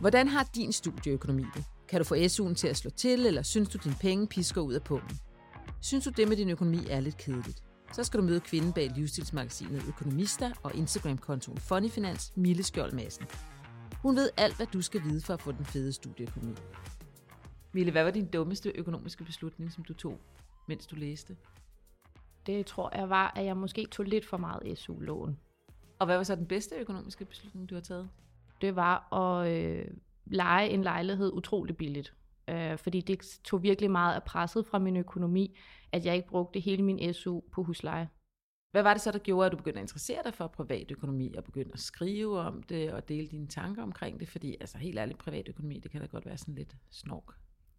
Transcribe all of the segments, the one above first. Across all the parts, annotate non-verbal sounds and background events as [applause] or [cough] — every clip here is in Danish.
Hvordan har din studieøkonomi det? Kan du få SU'en til at slå til, eller synes du, dine penge pisker ud af pungen? Synes du, det med din økonomi er lidt kedeligt? Så skal du møde kvinden bag livsstilsmagasinet Økonomista og Instagram-kontoen Funnyfinans, Mille Skjold Madsen. Hun ved alt, hvad du skal vide for at få den fede studieøkonomi. Mille, hvad var din dummeste økonomiske beslutning, som du tog, mens du læste? Det tror jeg var, at jeg måske tog lidt for meget SU-lån. Og hvad var så den bedste økonomiske beslutning, du har taget? Det var at øh, lege en lejlighed utrolig billigt. Øh, fordi det tog virkelig meget af presset fra min økonomi, at jeg ikke brugte hele min SU på husleje. Hvad var det så, der gjorde, at du begyndte at interessere dig for privatøkonomi, og begyndte at skrive om det, og dele dine tanker omkring det? Fordi altså helt ærligt, privatøkonomi, det kan da godt være sådan lidt snork.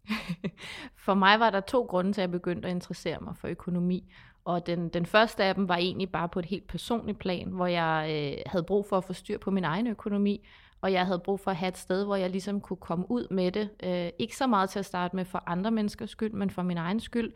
[laughs] for mig var der to grunde til, at jeg begyndte at interessere mig for økonomi. Og den, den første af dem var egentlig bare på et helt personligt plan, hvor jeg øh, havde brug for at få styr på min egen økonomi, og jeg havde brug for at have et sted, hvor jeg ligesom kunne komme ud med det. Øh, ikke så meget til at starte med for andre menneskers skyld, men for min egen skyld.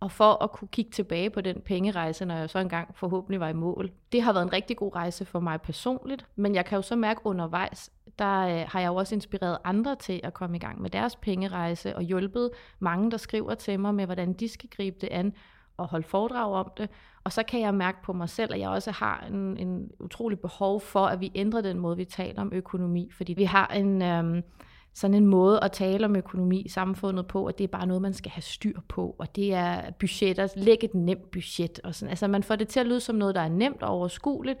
Og for at kunne kigge tilbage på den pengerejse, når jeg så engang forhåbentlig var i mål. Det har været en rigtig god rejse for mig personligt, men jeg kan jo så mærke undervejs, der øh, har jeg jo også inspireret andre til at komme i gang med deres pengerejse, og hjulpet mange, der skriver til mig med, hvordan de skal gribe det an, og holde foredrag om det. Og så kan jeg mærke på mig selv, at jeg også har en, en utrolig behov for, at vi ændrer den måde, vi taler om økonomi. Fordi vi har en, øhm, sådan en måde at tale om økonomi i samfundet på, at det er bare noget, man skal have styr på. Og det er budgetter, læg et nemt budget. Og sådan. Altså man får det til at lyde som noget, der er nemt og overskueligt,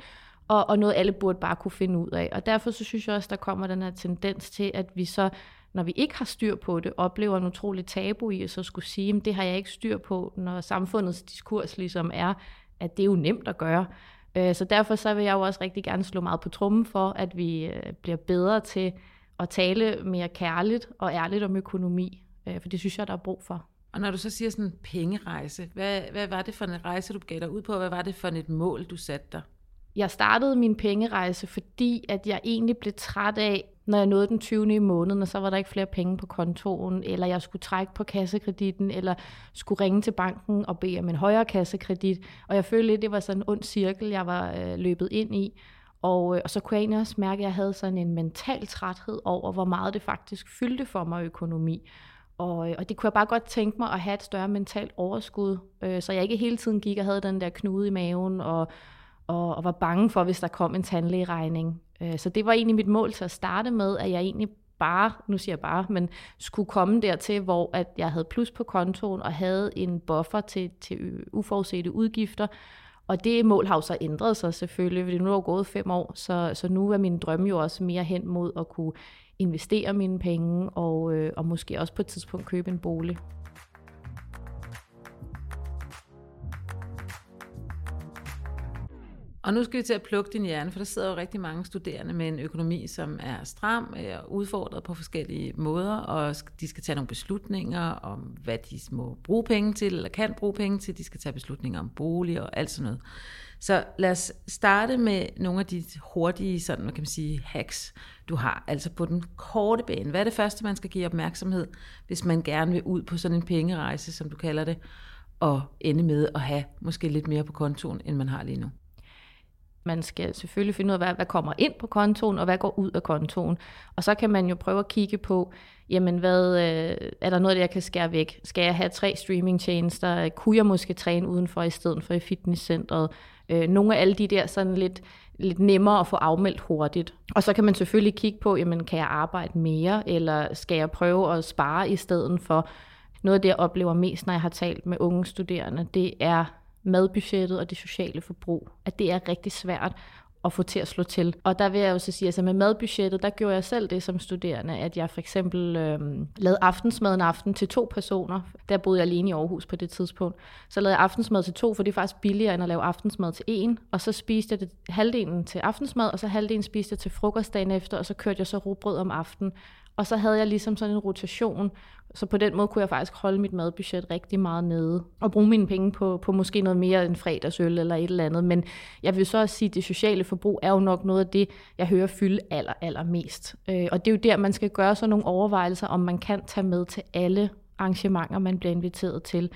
og, og noget, alle burde bare kunne finde ud af. Og derfor så synes jeg også, der kommer den her tendens til, at vi så når vi ikke har styr på det, oplever en utrolig tabu i at så skulle sige, at det har jeg ikke styr på, når samfundets diskurs ligesom er, at det er jo nemt at gøre. Øh, så derfor så vil jeg jo også rigtig gerne slå meget på trummen for, at vi øh, bliver bedre til at tale mere kærligt og ærligt om økonomi, øh, for det synes jeg, der er brug for. Og når du så siger sådan en pengerejse, hvad, hvad var det for en rejse, du gav dig ud på? Hvad var det for et mål, du satte dig? Jeg startede min pengerejse, fordi at jeg egentlig blev træt af, når jeg nåede den 20. i måneden, og så var der ikke flere penge på kontoen, eller jeg skulle trække på kassekreditten, eller skulle ringe til banken og bede om en højere kassekredit. Og jeg følte lidt, det var sådan en ond cirkel, jeg var øh, løbet ind i. Og, øh, og så kunne jeg egentlig også mærke, at jeg havde sådan en mental træthed over, hvor meget det faktisk fyldte for mig økonomi. Og, øh, og det kunne jeg bare godt tænke mig at have et større mentalt overskud, øh, så jeg ikke hele tiden gik og havde den der knude i maven, og og, og var bange for, hvis der kom en tandlægeregning. Øh, så det var egentlig mit mål til at starte med, at jeg egentlig bare, nu siger jeg bare, men skulle komme dertil, hvor at jeg havde plus på kontoen og havde en buffer til, til uforudsete udgifter. Og det mål har jo så ændret sig selvfølgelig, fordi nu er gået fem år, så, så nu er min drøm jo også mere hen mod at kunne investere mine penge og, øh, og måske også på et tidspunkt købe en bolig. Og nu skal vi til at plukke din hjerne, for der sidder jo rigtig mange studerende med en økonomi, som er stram og udfordret på forskellige måder, og de skal tage nogle beslutninger om, hvad de må bruge penge til, eller kan bruge penge til. De skal tage beslutninger om bolig og alt sådan noget. Så lad os starte med nogle af de hurtige, sådan, hvad kan man sige, hacks, du har. Altså på den korte bane. Hvad er det første, man skal give opmærksomhed, hvis man gerne vil ud på sådan en pengerejse, som du kalder det, og ende med at have måske lidt mere på kontoen, end man har lige nu? Man skal selvfølgelig finde ud af, hvad, hvad kommer ind på kontoen, og hvad går ud af kontoen. Og så kan man jo prøve at kigge på, jamen hvad, øh, er der noget, jeg kan skære væk? Skal jeg have tre streamingtjenester? Kunne jeg måske træne udenfor i stedet for i fitnesscentret? Øh, nogle af alle de der sådan lidt, lidt nemmere at få afmeldt hurtigt. Og så kan man selvfølgelig kigge på, jamen kan jeg arbejde mere, eller skal jeg prøve at spare i stedet for? Noget af det, jeg oplever mest, når jeg har talt med unge studerende, det er madbudgettet og det sociale forbrug, at det er rigtig svært at få til at slå til. Og der vil jeg jo så sige, at altså med madbudgettet, der gjorde jeg selv det som studerende, at jeg for eksempel øh, lavede aftensmad en aften til to personer. Der boede jeg alene i Aarhus på det tidspunkt. Så lavede jeg aftensmad til to, for det er faktisk billigere end at lave aftensmad til en. Og så spiste jeg det halvdelen til aftensmad, og så halvdelen spiste jeg til frokost dagen efter, og så kørte jeg så rugbrød om aftenen. Og så havde jeg ligesom sådan en rotation, så på den måde kunne jeg faktisk holde mit madbudget rigtig meget nede, og bruge mine penge på, på måske noget mere end fredagsøl eller et eller andet. Men jeg vil så også sige, at det sociale forbrug er jo nok noget af det, jeg hører fylde aller, aller mest. Øh, og det er jo der, man skal gøre sådan nogle overvejelser, om man kan tage med til alle arrangementer, man bliver inviteret til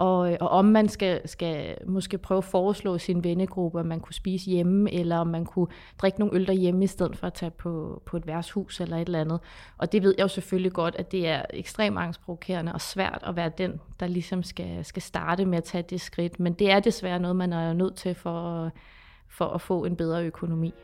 og, øh, og om man skal, skal måske prøve at foreslå sin vennegruppe, om man kunne spise hjemme, eller om man kunne drikke nogle øl derhjemme, i stedet for at tage på, på et værtshus eller et eller andet. Og det ved jeg jo selvfølgelig godt, at det er ekstremt angstprovokerende og svært at være den, der ligesom skal, skal starte med at tage det skridt. Men det er desværre noget, man er nødt til for, for at få en bedre økonomi.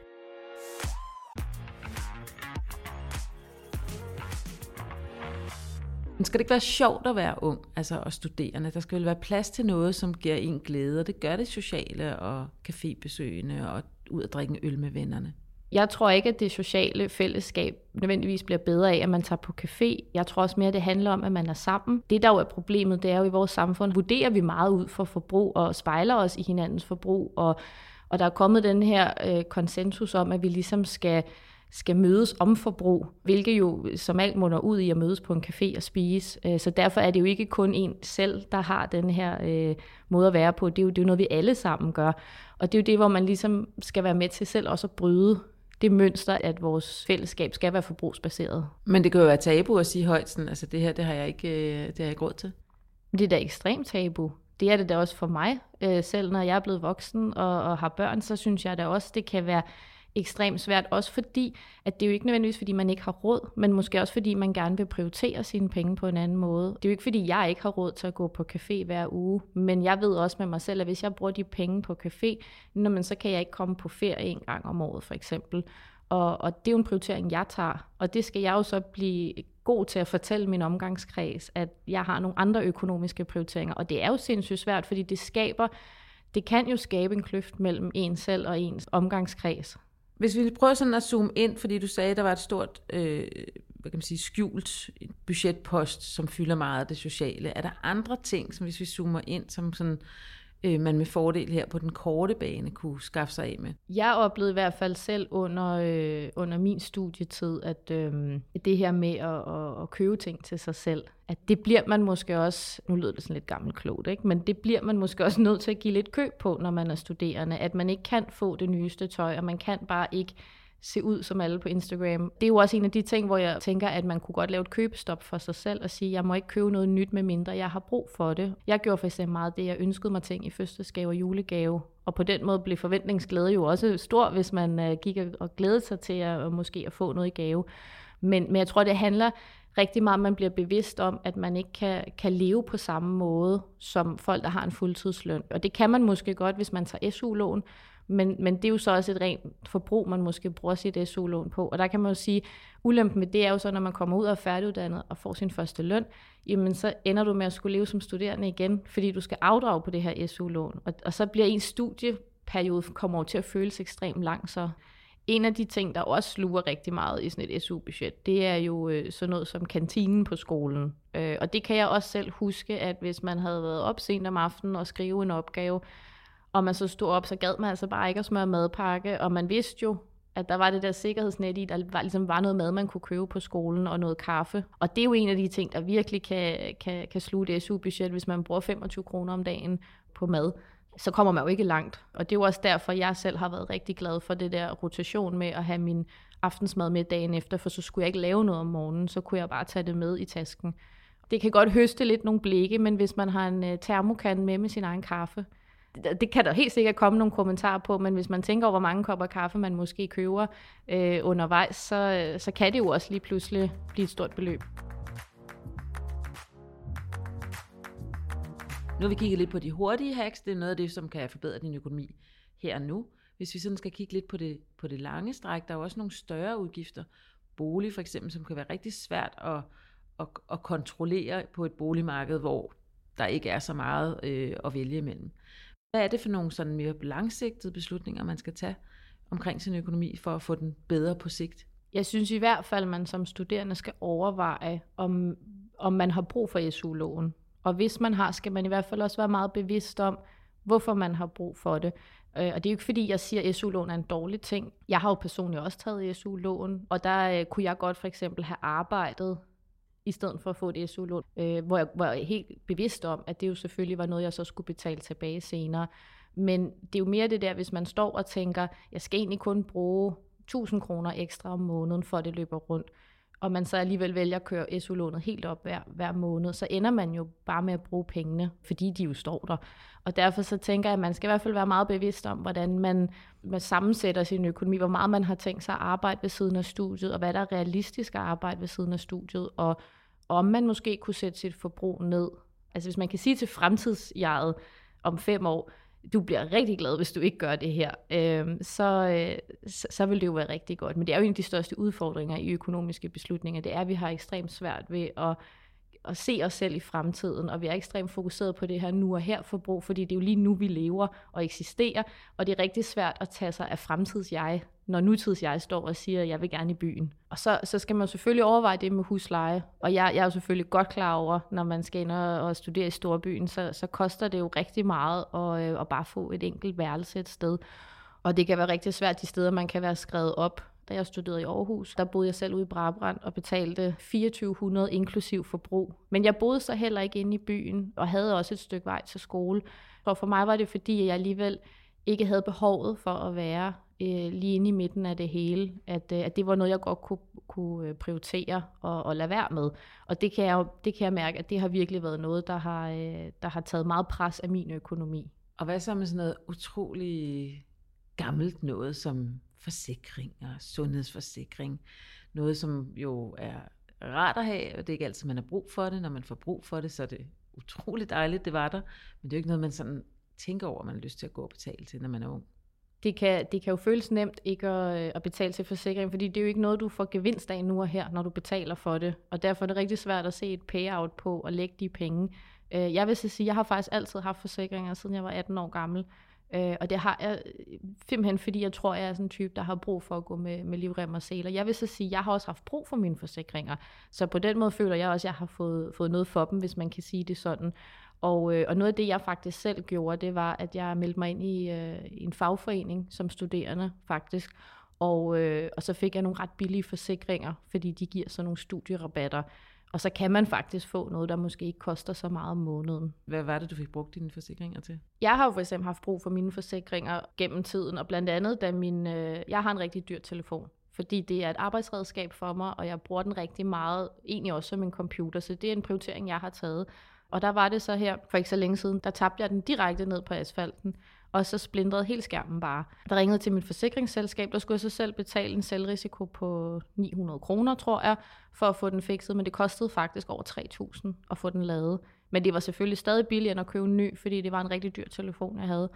Men skal det ikke være sjovt at være ung, altså og studerende? Der skal vel være plads til noget, som giver en glæde, og det gør det sociale og cafébesøgende og ud at drikke en øl med vennerne. Jeg tror ikke, at det sociale fællesskab nødvendigvis bliver bedre af, at man tager på café. Jeg tror også mere, at det handler om, at man er sammen. Det, der jo er problemet, det er jo i vores samfund, vurderer vi meget ud for forbrug og spejler os i hinandens forbrug. Og, og der er kommet den her øh, konsensus om, at vi ligesom skal skal mødes om forbrug, hvilket jo som alt munder ud i at mødes på en café og spise. Øh, så derfor er det jo ikke kun en selv, der har den her øh, måde at være på. Det er, jo, det er jo noget, vi alle sammen gør. Og det er jo det, hvor man ligesom skal være med til selv også at bryde det mønster, at vores fællesskab skal være forbrugsbaseret. Men det kan jo være tabu at sige højt, sådan, altså det her, det har jeg ikke, øh, det har jeg ikke råd til. Det er da ekstremt tabu. Det er det da også for mig. Selv når jeg er blevet voksen og, og har børn, så synes jeg da også, det kan være ekstremt svært, også fordi, at det er jo ikke nødvendigvis, fordi man ikke har råd, men måske også fordi, man gerne vil prioritere sine penge på en anden måde. Det er jo ikke, fordi jeg ikke har råd til at gå på café hver uge, men jeg ved også med mig selv, at hvis jeg bruger de penge på café, men så kan jeg ikke komme på ferie en gang om året, for eksempel. Og, og det er jo en prioritering, jeg tager, og det skal jeg jo så blive god til at fortælle min omgangskreds, at jeg har nogle andre økonomiske prioriteringer, og det er jo sindssygt svært, fordi det skaber det kan jo skabe en kløft mellem en selv og ens omgangskreds. Hvis vi prøver sådan at zoome ind, fordi du sagde, at der var et stort, øh, hvad kan man sige, skjult budgetpost, som fylder meget af det sociale. Er der andre ting, som hvis vi zoomer ind, som sådan øh, man med fordel her på den korte bane kunne skaffe sig af med? Jeg oplevede i hvert fald selv under, øh, under min studietid, at øh, det her med at, at, at købe ting til sig selv, at det bliver man måske også, nu lyder det sådan lidt gammelt klogt, ikke? men det bliver man måske også [laughs] nødt til at give lidt køb på, når man er studerende, at man ikke kan få det nyeste tøj, og man kan bare ikke se ud som alle på Instagram. Det er jo også en af de ting, hvor jeg tænker, at man kunne godt lave et købestop for sig selv og sige, jeg må ikke købe noget nyt, med mindre jeg har brug for det. Jeg gjorde for eksempel meget det, jeg ønskede mig ting i fødselsdagsgave og julegave. Og på den måde blev forventningsglæde jo også stor, hvis man øh, gik og glædede sig til at, måske at få noget i gave. Men, men jeg tror, det handler rigtig meget, at man bliver bevidst om, at man ikke kan, kan leve på samme måde som folk, der har en fuldtidsløn. Og det kan man måske godt, hvis man tager SU-lån, men, men det er jo så også et rent forbrug, man måske bruger sit SU-lån på. Og der kan man jo sige, ulempen med det er jo så, når man kommer ud og er færdiguddannet og får sin første løn, jamen så ender du med at skulle leve som studerende igen, fordi du skal afdrage på det her SU-lån. Og, og så bliver en studieperiode kommer over til at føles ekstremt lang. Så en af de ting, der også sluger rigtig meget i sådan et SU-budget, det er jo øh, sådan noget som kantinen på skolen. Øh, og det kan jeg også selv huske, at hvis man havde været op sent om aftenen og skrive en opgave, og man så stod op, så gad man altså bare ikke at smøre madpakke, og man vidste jo, at der var det der sikkerhedsnet i, der var, ligesom var noget mad, man kunne købe på skolen, og noget kaffe. Og det er jo en af de ting, der virkelig kan, kan, kan sluge det SU-budget, hvis man bruger 25 kroner om dagen på mad så kommer man jo ikke langt. Og det er jo også derfor, jeg selv har været rigtig glad for det der rotation med at have min aftensmad med dagen efter, for så skulle jeg ikke lave noget om morgenen, så kunne jeg bare tage det med i tasken. Det kan godt høste lidt nogle blikke, men hvis man har en termokande termokan med med sin egen kaffe, det kan der helt sikkert komme nogle kommentarer på, men hvis man tænker over, hvor mange kopper kaffe man måske køber øh, undervejs, så, øh, så kan det jo også lige pludselig blive et stort beløb. Nu har vi kigget lidt på de hurtige hacks. Det er noget af det, som kan forbedre din økonomi her og nu. Hvis vi sådan skal kigge lidt på det, på det lange stræk, der er også nogle større udgifter. Bolig for eksempel, som kan være rigtig svært at, at, at kontrollere på et boligmarked, hvor der ikke er så meget øh, at vælge imellem. Hvad er det for nogle sådan mere langsigtede beslutninger, man skal tage omkring sin økonomi for at få den bedre på sigt? Jeg synes i hvert fald, at man som studerende skal overveje, om, om man har brug for SU-lån. Og hvis man har, skal man i hvert fald også være meget bevidst om, hvorfor man har brug for det. Øh, og det er jo ikke fordi, jeg siger, at SU-lån er en dårlig ting. Jeg har jo personligt også taget SU-lån, og der øh, kunne jeg godt for eksempel have arbejdet i stedet for at få et SU-lån, øh, hvor, jeg var helt bevidst om, at det jo selvfølgelig var noget, jeg så skulle betale tilbage senere. Men det er jo mere det der, hvis man står og tænker, jeg skal egentlig kun bruge 1000 kroner ekstra om måneden, for at det løber rundt. og man så alligevel vælger at køre SU-lånet helt op hver, hver måned, så ender man jo bare med at bruge pengene, fordi de jo står der. Og derfor så tænker jeg, at man skal i hvert fald være meget bevidst om, hvordan man, man sammensætter sin økonomi, hvor meget man har tænkt sig at arbejde ved siden af studiet, og hvad der er realistisk at arbejde ved siden af studiet, og om man måske kunne sætte sit forbrug ned. Altså hvis man kan sige til fremtidsjeget om fem år, du bliver rigtig glad, hvis du ikke gør det her, øh, så, øh, så, så vil det jo være rigtig godt. Men det er jo en af de største udfordringer i økonomiske beslutninger, det er, at vi har ekstremt svært ved at at se os selv i fremtiden, og vi er ekstremt fokuseret på det her nu og her forbrug, fordi det er jo lige nu, vi lever og eksisterer, og det er rigtig svært at tage sig af fremtids jeg, når nutids jeg står og siger, at jeg vil gerne i byen. Og så, så skal man selvfølgelig overveje det med husleje, og jeg, jeg er jo selvfølgelig godt klar over, når man skal ind og, og studere i storbyen, så, så koster det jo rigtig meget at, øh, at bare få et enkelt værelse et sted. Og det kan være rigtig svært de steder, man kan være skrevet op da jeg studerede i Aarhus. Der boede jeg selv ude i Brabrand og betalte 2400 inklusiv forbrug. Men jeg boede så heller ikke inde i byen og havde også et stykke vej til skole. Og for mig var det fordi, jeg alligevel ikke havde behovet for at være øh, lige inde i midten af det hele. At, øh, at det var noget, jeg godt kunne, kunne øh, prioritere og, og lade være med. Og det kan, jeg, det kan jeg mærke, at det har virkelig været noget, der har, øh, der har taget meget pres af min økonomi. Og hvad så med sådan noget utrolig gammelt noget, som forsikring og sundhedsforsikring. Noget, som jo er rart at have, og det er ikke altid, man har brug for det. Når man får brug for det, så er det utroligt dejligt, det var der. Men det er jo ikke noget, man sådan tænker over, man har lyst til at gå og betale til, når man er ung. Det kan, det kan jo føles nemt ikke at, øh, at betale til forsikring, fordi det er jo ikke noget, du får gevinst af nu og her, når du betaler for det. Og derfor er det rigtig svært at se et payout på og lægge de penge. Øh, jeg vil så sige, at jeg har faktisk altid haft forsikringer, siden jeg var 18 år gammel. Øh, og det har jeg øh, simpelthen, fordi jeg tror, jeg er sådan en type, der har brug for at gå med, med livrem og seler. Jeg vil så sige, jeg har også haft brug for mine forsikringer. Så på den måde føler jeg også, at jeg har fået, fået noget for dem, hvis man kan sige det sådan. Og, øh, og noget af det, jeg faktisk selv gjorde, det var, at jeg meldte mig ind i, øh, en fagforening som studerende faktisk. Og, øh, og så fik jeg nogle ret billige forsikringer, fordi de giver sådan nogle studierabatter. Og så kan man faktisk få noget, der måske ikke koster så meget om måneden. Hvad var det, du fik brugt dine forsikringer til? Jeg har jo for eksempel haft brug for mine forsikringer gennem tiden, og blandt andet, da min, øh, jeg har en rigtig dyr telefon fordi det er et arbejdsredskab for mig, og jeg bruger den rigtig meget, egentlig også som en computer, så det er en prioritering, jeg har taget. Og der var det så her, for ikke så længe siden, der tabte jeg den direkte ned på asfalten, og så splindrede helt skærmen bare. Der ringede til mit forsikringsselskab, der skulle jeg så selv betale en selvrisiko på 900 kroner, tror jeg, for at få den fikset, men det kostede faktisk over 3.000 at få den lavet. Men det var selvfølgelig stadig billigere end at købe en ny, fordi det var en rigtig dyr telefon, jeg havde.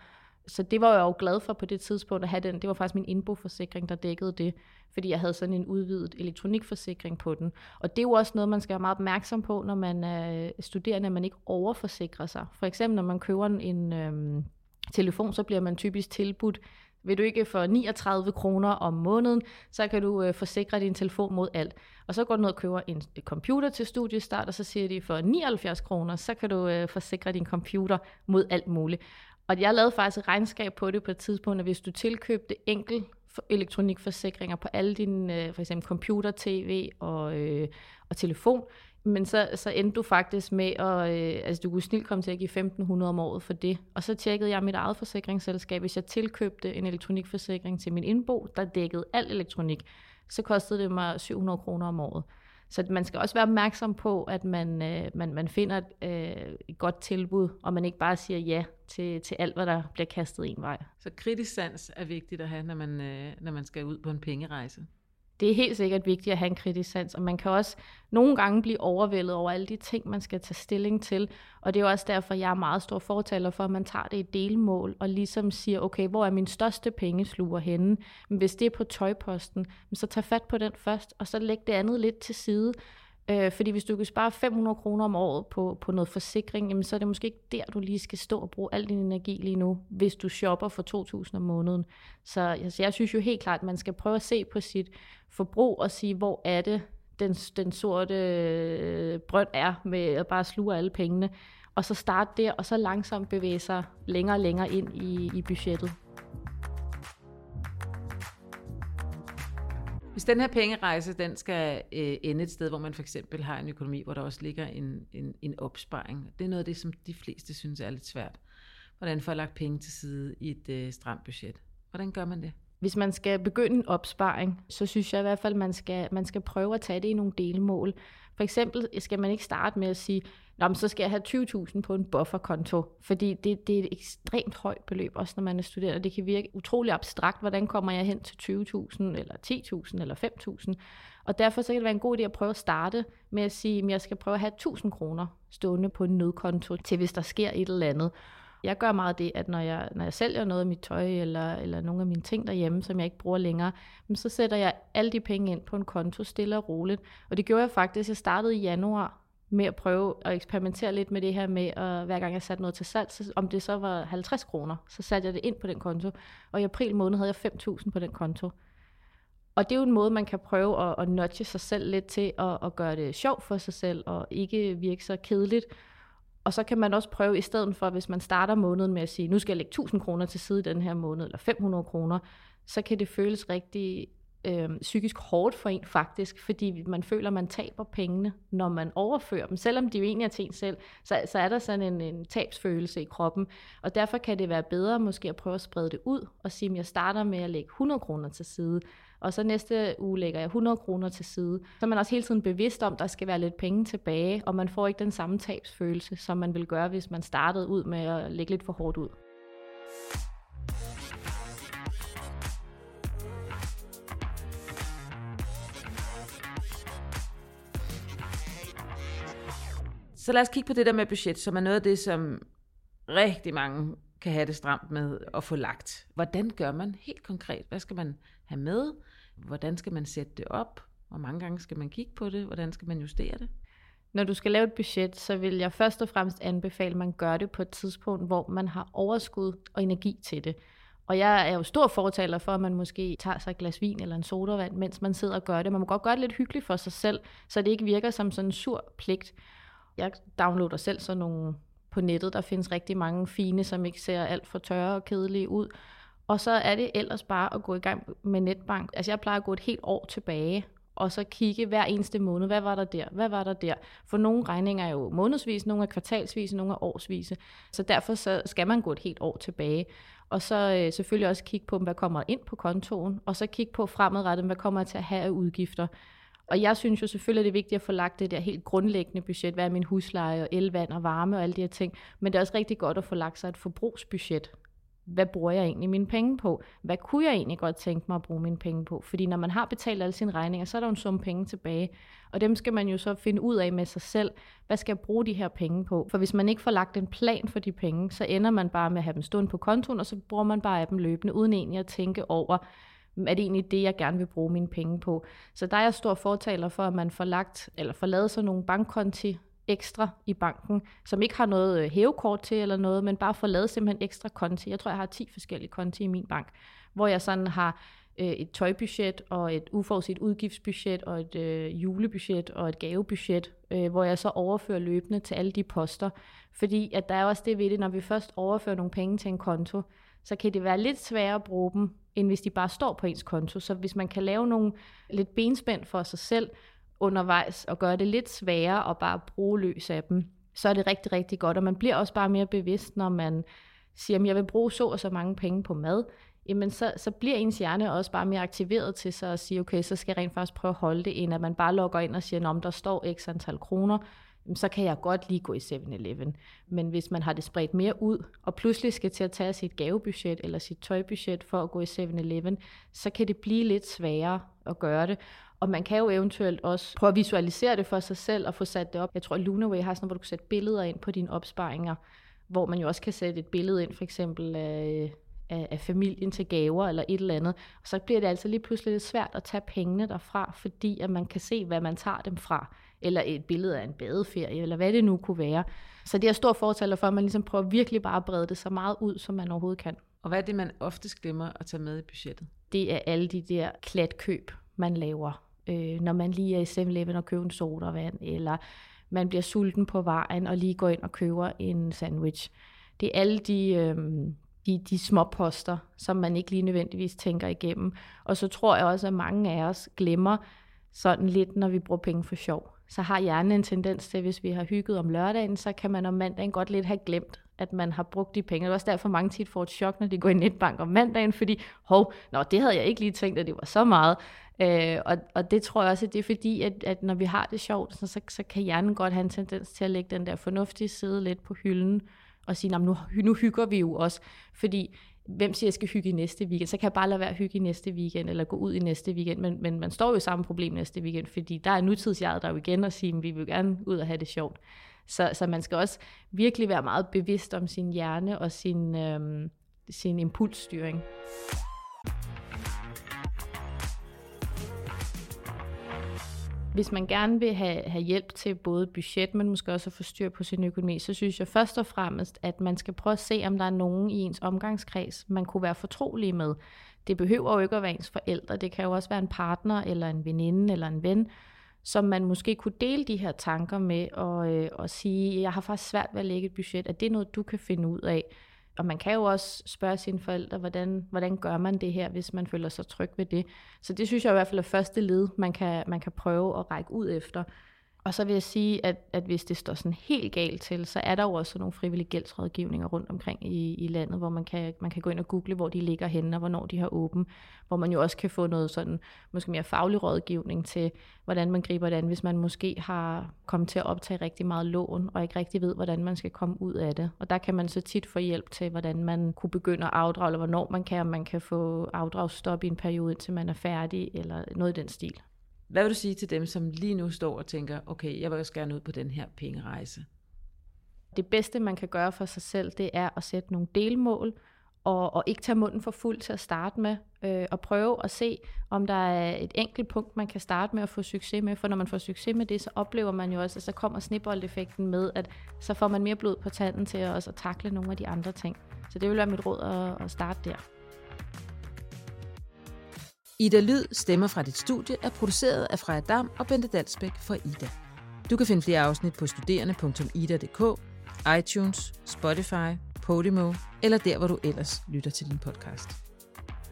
Så det var jeg jo glad for på det tidspunkt at have den. Det var faktisk min indboforsikring, der dækkede det, fordi jeg havde sådan en udvidet elektronikforsikring på den. Og det er jo også noget, man skal være meget opmærksom på, når man er studerende, at man ikke overforsikrer sig. For eksempel, når man køber en, øhm, telefon, så bliver man typisk tilbudt, vil du ikke for 39 kroner om måneden, så kan du øh, forsikre din telefon mod alt. Og så går du ned og køber en computer til studiestart, og så siger de, for 79 kroner, så kan du øh, forsikre din computer mod alt muligt. Og jeg lavede faktisk et regnskab på det på et tidspunkt, at hvis du tilkøbte enkel elektronikforsikringer på alle dine, øh, for eksempel computer, tv og, øh, og telefon, men så, så endte du faktisk med at, øh, altså du kunne snilt komme til at give 1.500 om året for det. Og så tjekkede jeg mit eget forsikringsselskab. Hvis jeg tilkøbte en elektronikforsikring til min indbo, der dækkede al elektronik, så kostede det mig 700 kroner om året. Så man skal også være opmærksom på, at man, øh, man, man finder et, øh, et godt tilbud, og man ikke bare siger ja til, til alt, hvad der bliver kastet en vej. Så kritisk sans er vigtigt at have, når man, øh, når man skal ud på en pengerejse det er helt sikkert vigtigt at have en kritisk sans, og man kan også nogle gange blive overvældet over alle de ting, man skal tage stilling til. Og det er jo også derfor, jeg er meget stor fortaler for, at man tager det i delmål, og ligesom siger, okay, hvor er min største pengesluger henne? Men hvis det er på tøjposten, så tag fat på den først, og så læg det andet lidt til side. Øh, fordi hvis du kan spare 500 kroner om året på, på noget forsikring, jamen, så er det måske ikke der, du lige skal stå og bruge al din energi lige nu, hvis du shopper for 2.000 om måneden. Så altså, jeg synes jo helt klart, at man skal prøve at se på sit forbrug og sige, hvor er det, den, den sorte øh, brønd er med at bare sluge alle pengene. Og så starte der, og så langsomt bevæge sig længere og længere ind i, i budgettet. Hvis den her pengerejse, den skal øh, ende et sted, hvor man for eksempel har en økonomi, hvor der også ligger en, en, en opsparing. Det er noget af det, som de fleste synes er lidt svært. Hvordan får jeg lagt penge til side i et øh, stramt budget? Hvordan gør man det? Hvis man skal begynde en opsparing, så synes jeg i hvert fald, man skal, man skal prøve at tage det i nogle delmål. For eksempel skal man ikke starte med at sige, Nå, men så skal jeg have 20.000 på en bufferkonto, fordi det, det er et ekstremt højt beløb, også når man er studerende. Det kan virke utrolig abstrakt, hvordan kommer jeg hen til 20.000, eller 10.000, eller 5.000. Og derfor så kan det være en god idé at prøve at starte med at sige, at jeg skal prøve at have 1.000 kroner stående på en nødkonto, til hvis der sker et eller andet. Jeg gør meget det, at når jeg, når jeg sælger noget af mit tøj, eller, eller nogle af mine ting derhjemme, som jeg ikke bruger længere, så sætter jeg alle de penge ind på en konto, stille og roligt. Og det gjorde jeg faktisk, jeg startede i januar med at prøve at eksperimentere lidt med det her med, at hver gang jeg satte noget til salg, så om det så var 50 kroner, så satte jeg det ind på den konto. Og i april måned havde jeg 5.000 på den konto. Og det er jo en måde, man kan prøve at, at nudge sig selv lidt til at, at gøre det sjovt for sig selv, og ikke virke så kedeligt. Og så kan man også prøve, i stedet for, hvis man starter måneden med at sige, nu skal jeg lægge 1000 kroner til side den her måned, eller 500 kroner, så kan det føles rigtig øh, psykisk hårdt for en faktisk, fordi man føler, at man taber pengene, når man overfører dem. Selvom de jo egentlig er til en selv, så, så er der sådan en, en tabsfølelse i kroppen. Og derfor kan det være bedre måske at prøve at sprede det ud, og sige, at jeg starter med at lægge 100 kroner til side, og så næste uge lægger jeg 100 kroner til side. Så er man også hele tiden bevidst om, at der skal være lidt penge tilbage, og man får ikke den samme tabsfølelse, som man vil gøre, hvis man startede ud med at lægge lidt for hårdt ud. Så lad os kigge på det der med budget, som er noget af det, som rigtig mange kan have det stramt med at få lagt. Hvordan gør man helt konkret? Hvad skal man have med? Hvordan skal man sætte det op? Hvor mange gange skal man kigge på det? Hvordan skal man justere det? Når du skal lave et budget, så vil jeg først og fremmest anbefale, at man gør det på et tidspunkt, hvor man har overskud og energi til det. Og jeg er jo stor fortaler for, at man måske tager sig et glas vin eller en sodavand, mens man sidder og gør det. Man må godt gøre det lidt hyggeligt for sig selv, så det ikke virker som sådan en sur pligt. Jeg downloader selv sådan nogle på nettet. Der findes rigtig mange fine, som ikke ser alt for tørre og kedelige ud. Og så er det ellers bare at gå i gang med netbank. Altså jeg plejer at gå et helt år tilbage, og så kigge hver eneste måned, hvad var der der, hvad var der der. For nogle regninger er jo månedsvis, nogle er kvartalsvise, nogle er årsvise. Så derfor så skal man gå et helt år tilbage. Og så øh, selvfølgelig også kigge på, hvad kommer ind på kontoen, og så kigge på fremadrettet, hvad kommer jeg til at have af udgifter. Og jeg synes jo selvfølgelig, at det er vigtigt at få lagt det der helt grundlæggende budget. Hvad er min husleje og el, vand og varme og alle de her ting. Men det er også rigtig godt at få lagt sig et forbrugsbudget. Hvad bruger jeg egentlig mine penge på? Hvad kunne jeg egentlig godt tænke mig at bruge mine penge på? Fordi når man har betalt alle sine regninger, så er der jo en sum penge tilbage. Og dem skal man jo så finde ud af med sig selv. Hvad skal jeg bruge de her penge på? For hvis man ikke får lagt en plan for de penge, så ender man bare med at have dem stående på kontoen, og så bruger man bare af dem løbende, uden egentlig at tænke over, er det egentlig det, jeg gerne vil bruge mine penge på? Så der er jeg stor fortaler for, at man får lagt, eller får lavet sådan nogle bankkonti ekstra i banken, som ikke har noget øh, hævekort til eller noget, men bare får lavet simpelthen ekstra konti. Jeg tror, jeg har 10 forskellige konti i min bank, hvor jeg sådan har øh, et tøjbudget og et uforudset udgiftsbudget og et øh, julebudget og et gavebudget, øh, hvor jeg så overfører løbende til alle de poster. Fordi at der er også det ved det, når vi først overfører nogle penge til en konto, så kan det være lidt sværere at bruge dem, end hvis de bare står på ens konto. Så hvis man kan lave nogle lidt benspænd for sig selv undervejs, og gøre det lidt sværere at bare bruge løs af dem, så er det rigtig, rigtig godt. Og man bliver også bare mere bevidst, når man siger, at jeg vil bruge så og så mange penge på mad, jamen så, så bliver ens hjerne også bare mere aktiveret til så at sige, okay, så skal jeg rent faktisk prøve at holde det, end at man bare logger ind og siger, om der står x antal kroner, så kan jeg godt lige gå i 7-Eleven. Men hvis man har det spredt mere ud, og pludselig skal til at tage sit gavebudget eller sit tøjbudget for at gå i 7-Eleven, så kan det blive lidt sværere at gøre det. Og man kan jo eventuelt også prøve at visualisere det for sig selv og få sat det op. Jeg tror, at Lunaway har sådan hvor du kan sætte billeder ind på dine opsparinger, hvor man jo også kan sætte et billede ind, for eksempel af, af, af familien til gaver eller et eller andet. Og så bliver det altså lige pludselig lidt svært at tage pengene derfra, fordi at man kan se, hvad man tager dem fra eller et billede af en badeferie, eller hvad det nu kunne være. Så det er stor fortaler for, at man ligesom prøver virkelig bare at brede det så meget ud, som man overhovedet kan. Og hvad er det, man oftest glemmer at tage med i budgettet? Det er alle de der klatkøb, man laver. Øh, når man lige er i 7-Eleven og køber en sodavand, eller man bliver sulten på vejen og lige går ind og køber en sandwich. Det er alle de, øh, de, de små poster, som man ikke lige nødvendigvis tænker igennem. Og så tror jeg også, at mange af os glemmer sådan lidt, når vi bruger penge for sjov så har hjernen en tendens til, hvis vi har hygget om lørdagen, så kan man om mandagen godt lidt have glemt, at man har brugt de penge. Det er også derfor, mange tit får et chok, når de går i netbank om mandagen, fordi, hov, nå, det havde jeg ikke lige tænkt, at det var så meget. Øh, og, og det tror jeg også, at det er fordi, at, at når vi har det sjovt, så, så, så kan hjernen godt have en tendens til at lægge den der fornuftige side lidt på hylden, og sige, nu, nu hygger vi jo også, fordi hvem siger, at jeg skal hygge i næste weekend? Så kan jeg bare lade være at hygge i næste weekend, eller gå ud i næste weekend. Men, men man står jo i samme problem næste weekend, fordi der er nutidsjeget der jo igen og sige, at vi vil gerne ud og have det sjovt. Så, så man skal også virkelig være meget bevidst om sin hjerne og sin, øhm, sin impulsstyring. Hvis man gerne vil have, have hjælp til både budget, men måske også at få styr på sin økonomi, så synes jeg først og fremmest, at man skal prøve at se, om der er nogen i ens omgangskreds, man kunne være fortrolig med. Det behøver jo ikke at være ens forældre, det kan jo også være en partner, eller en veninde, eller en ven, som man måske kunne dele de her tanker med, og, øh, og sige, jeg har faktisk svært ved at lægge et budget, er det noget, du kan finde ud af? Og man kan jo også spørge sine forældre, hvordan, hvordan gør man det her, hvis man føler sig tryg ved det. Så det synes jeg i hvert fald er første led, man kan, man kan prøve at række ud efter. Og så vil jeg sige, at, at hvis det står sådan helt galt til, så er der jo også nogle frivillige gældsrådgivninger rundt omkring i, i landet, hvor man kan, man kan gå ind og google, hvor de ligger henne, og hvornår de har åben, hvor man jo også kan få noget sådan, måske mere faglig rådgivning til, hvordan man griber det an, hvis man måske har kommet til at optage rigtig meget lån, og ikke rigtig ved, hvordan man skal komme ud af det. Og der kan man så tit få hjælp til, hvordan man kunne begynde at afdrage, eller hvornår man kan, om man kan få afdragsstop i en periode, indtil man er færdig, eller noget i den stil. Hvad vil du sige til dem, som lige nu står og tænker, okay, jeg vil også gerne ud på den her pengerejse? Det bedste, man kan gøre for sig selv, det er at sætte nogle delmål, og, og ikke tage munden for fuld til at starte med, øh, og prøve at se, om der er et enkelt punkt, man kan starte med at få succes med, for når man får succes med det, så oplever man jo også, at så kommer snibboldeffekten med, at så får man mere blod på tanden til at også at takle nogle af de andre ting. Så det vil være mit råd at, at starte der. Ida Lyd, Stemmer fra dit studie, er produceret af Freja Dam og Bente Dalsbæk for Ida. Du kan finde flere afsnit på studerende.ida.dk, iTunes, Spotify, Podimo eller der, hvor du ellers lytter til din podcast.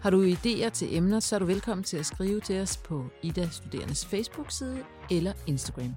Har du idéer til emner, så er du velkommen til at skrive til os på Ida Studerendes Facebook-side eller Instagram.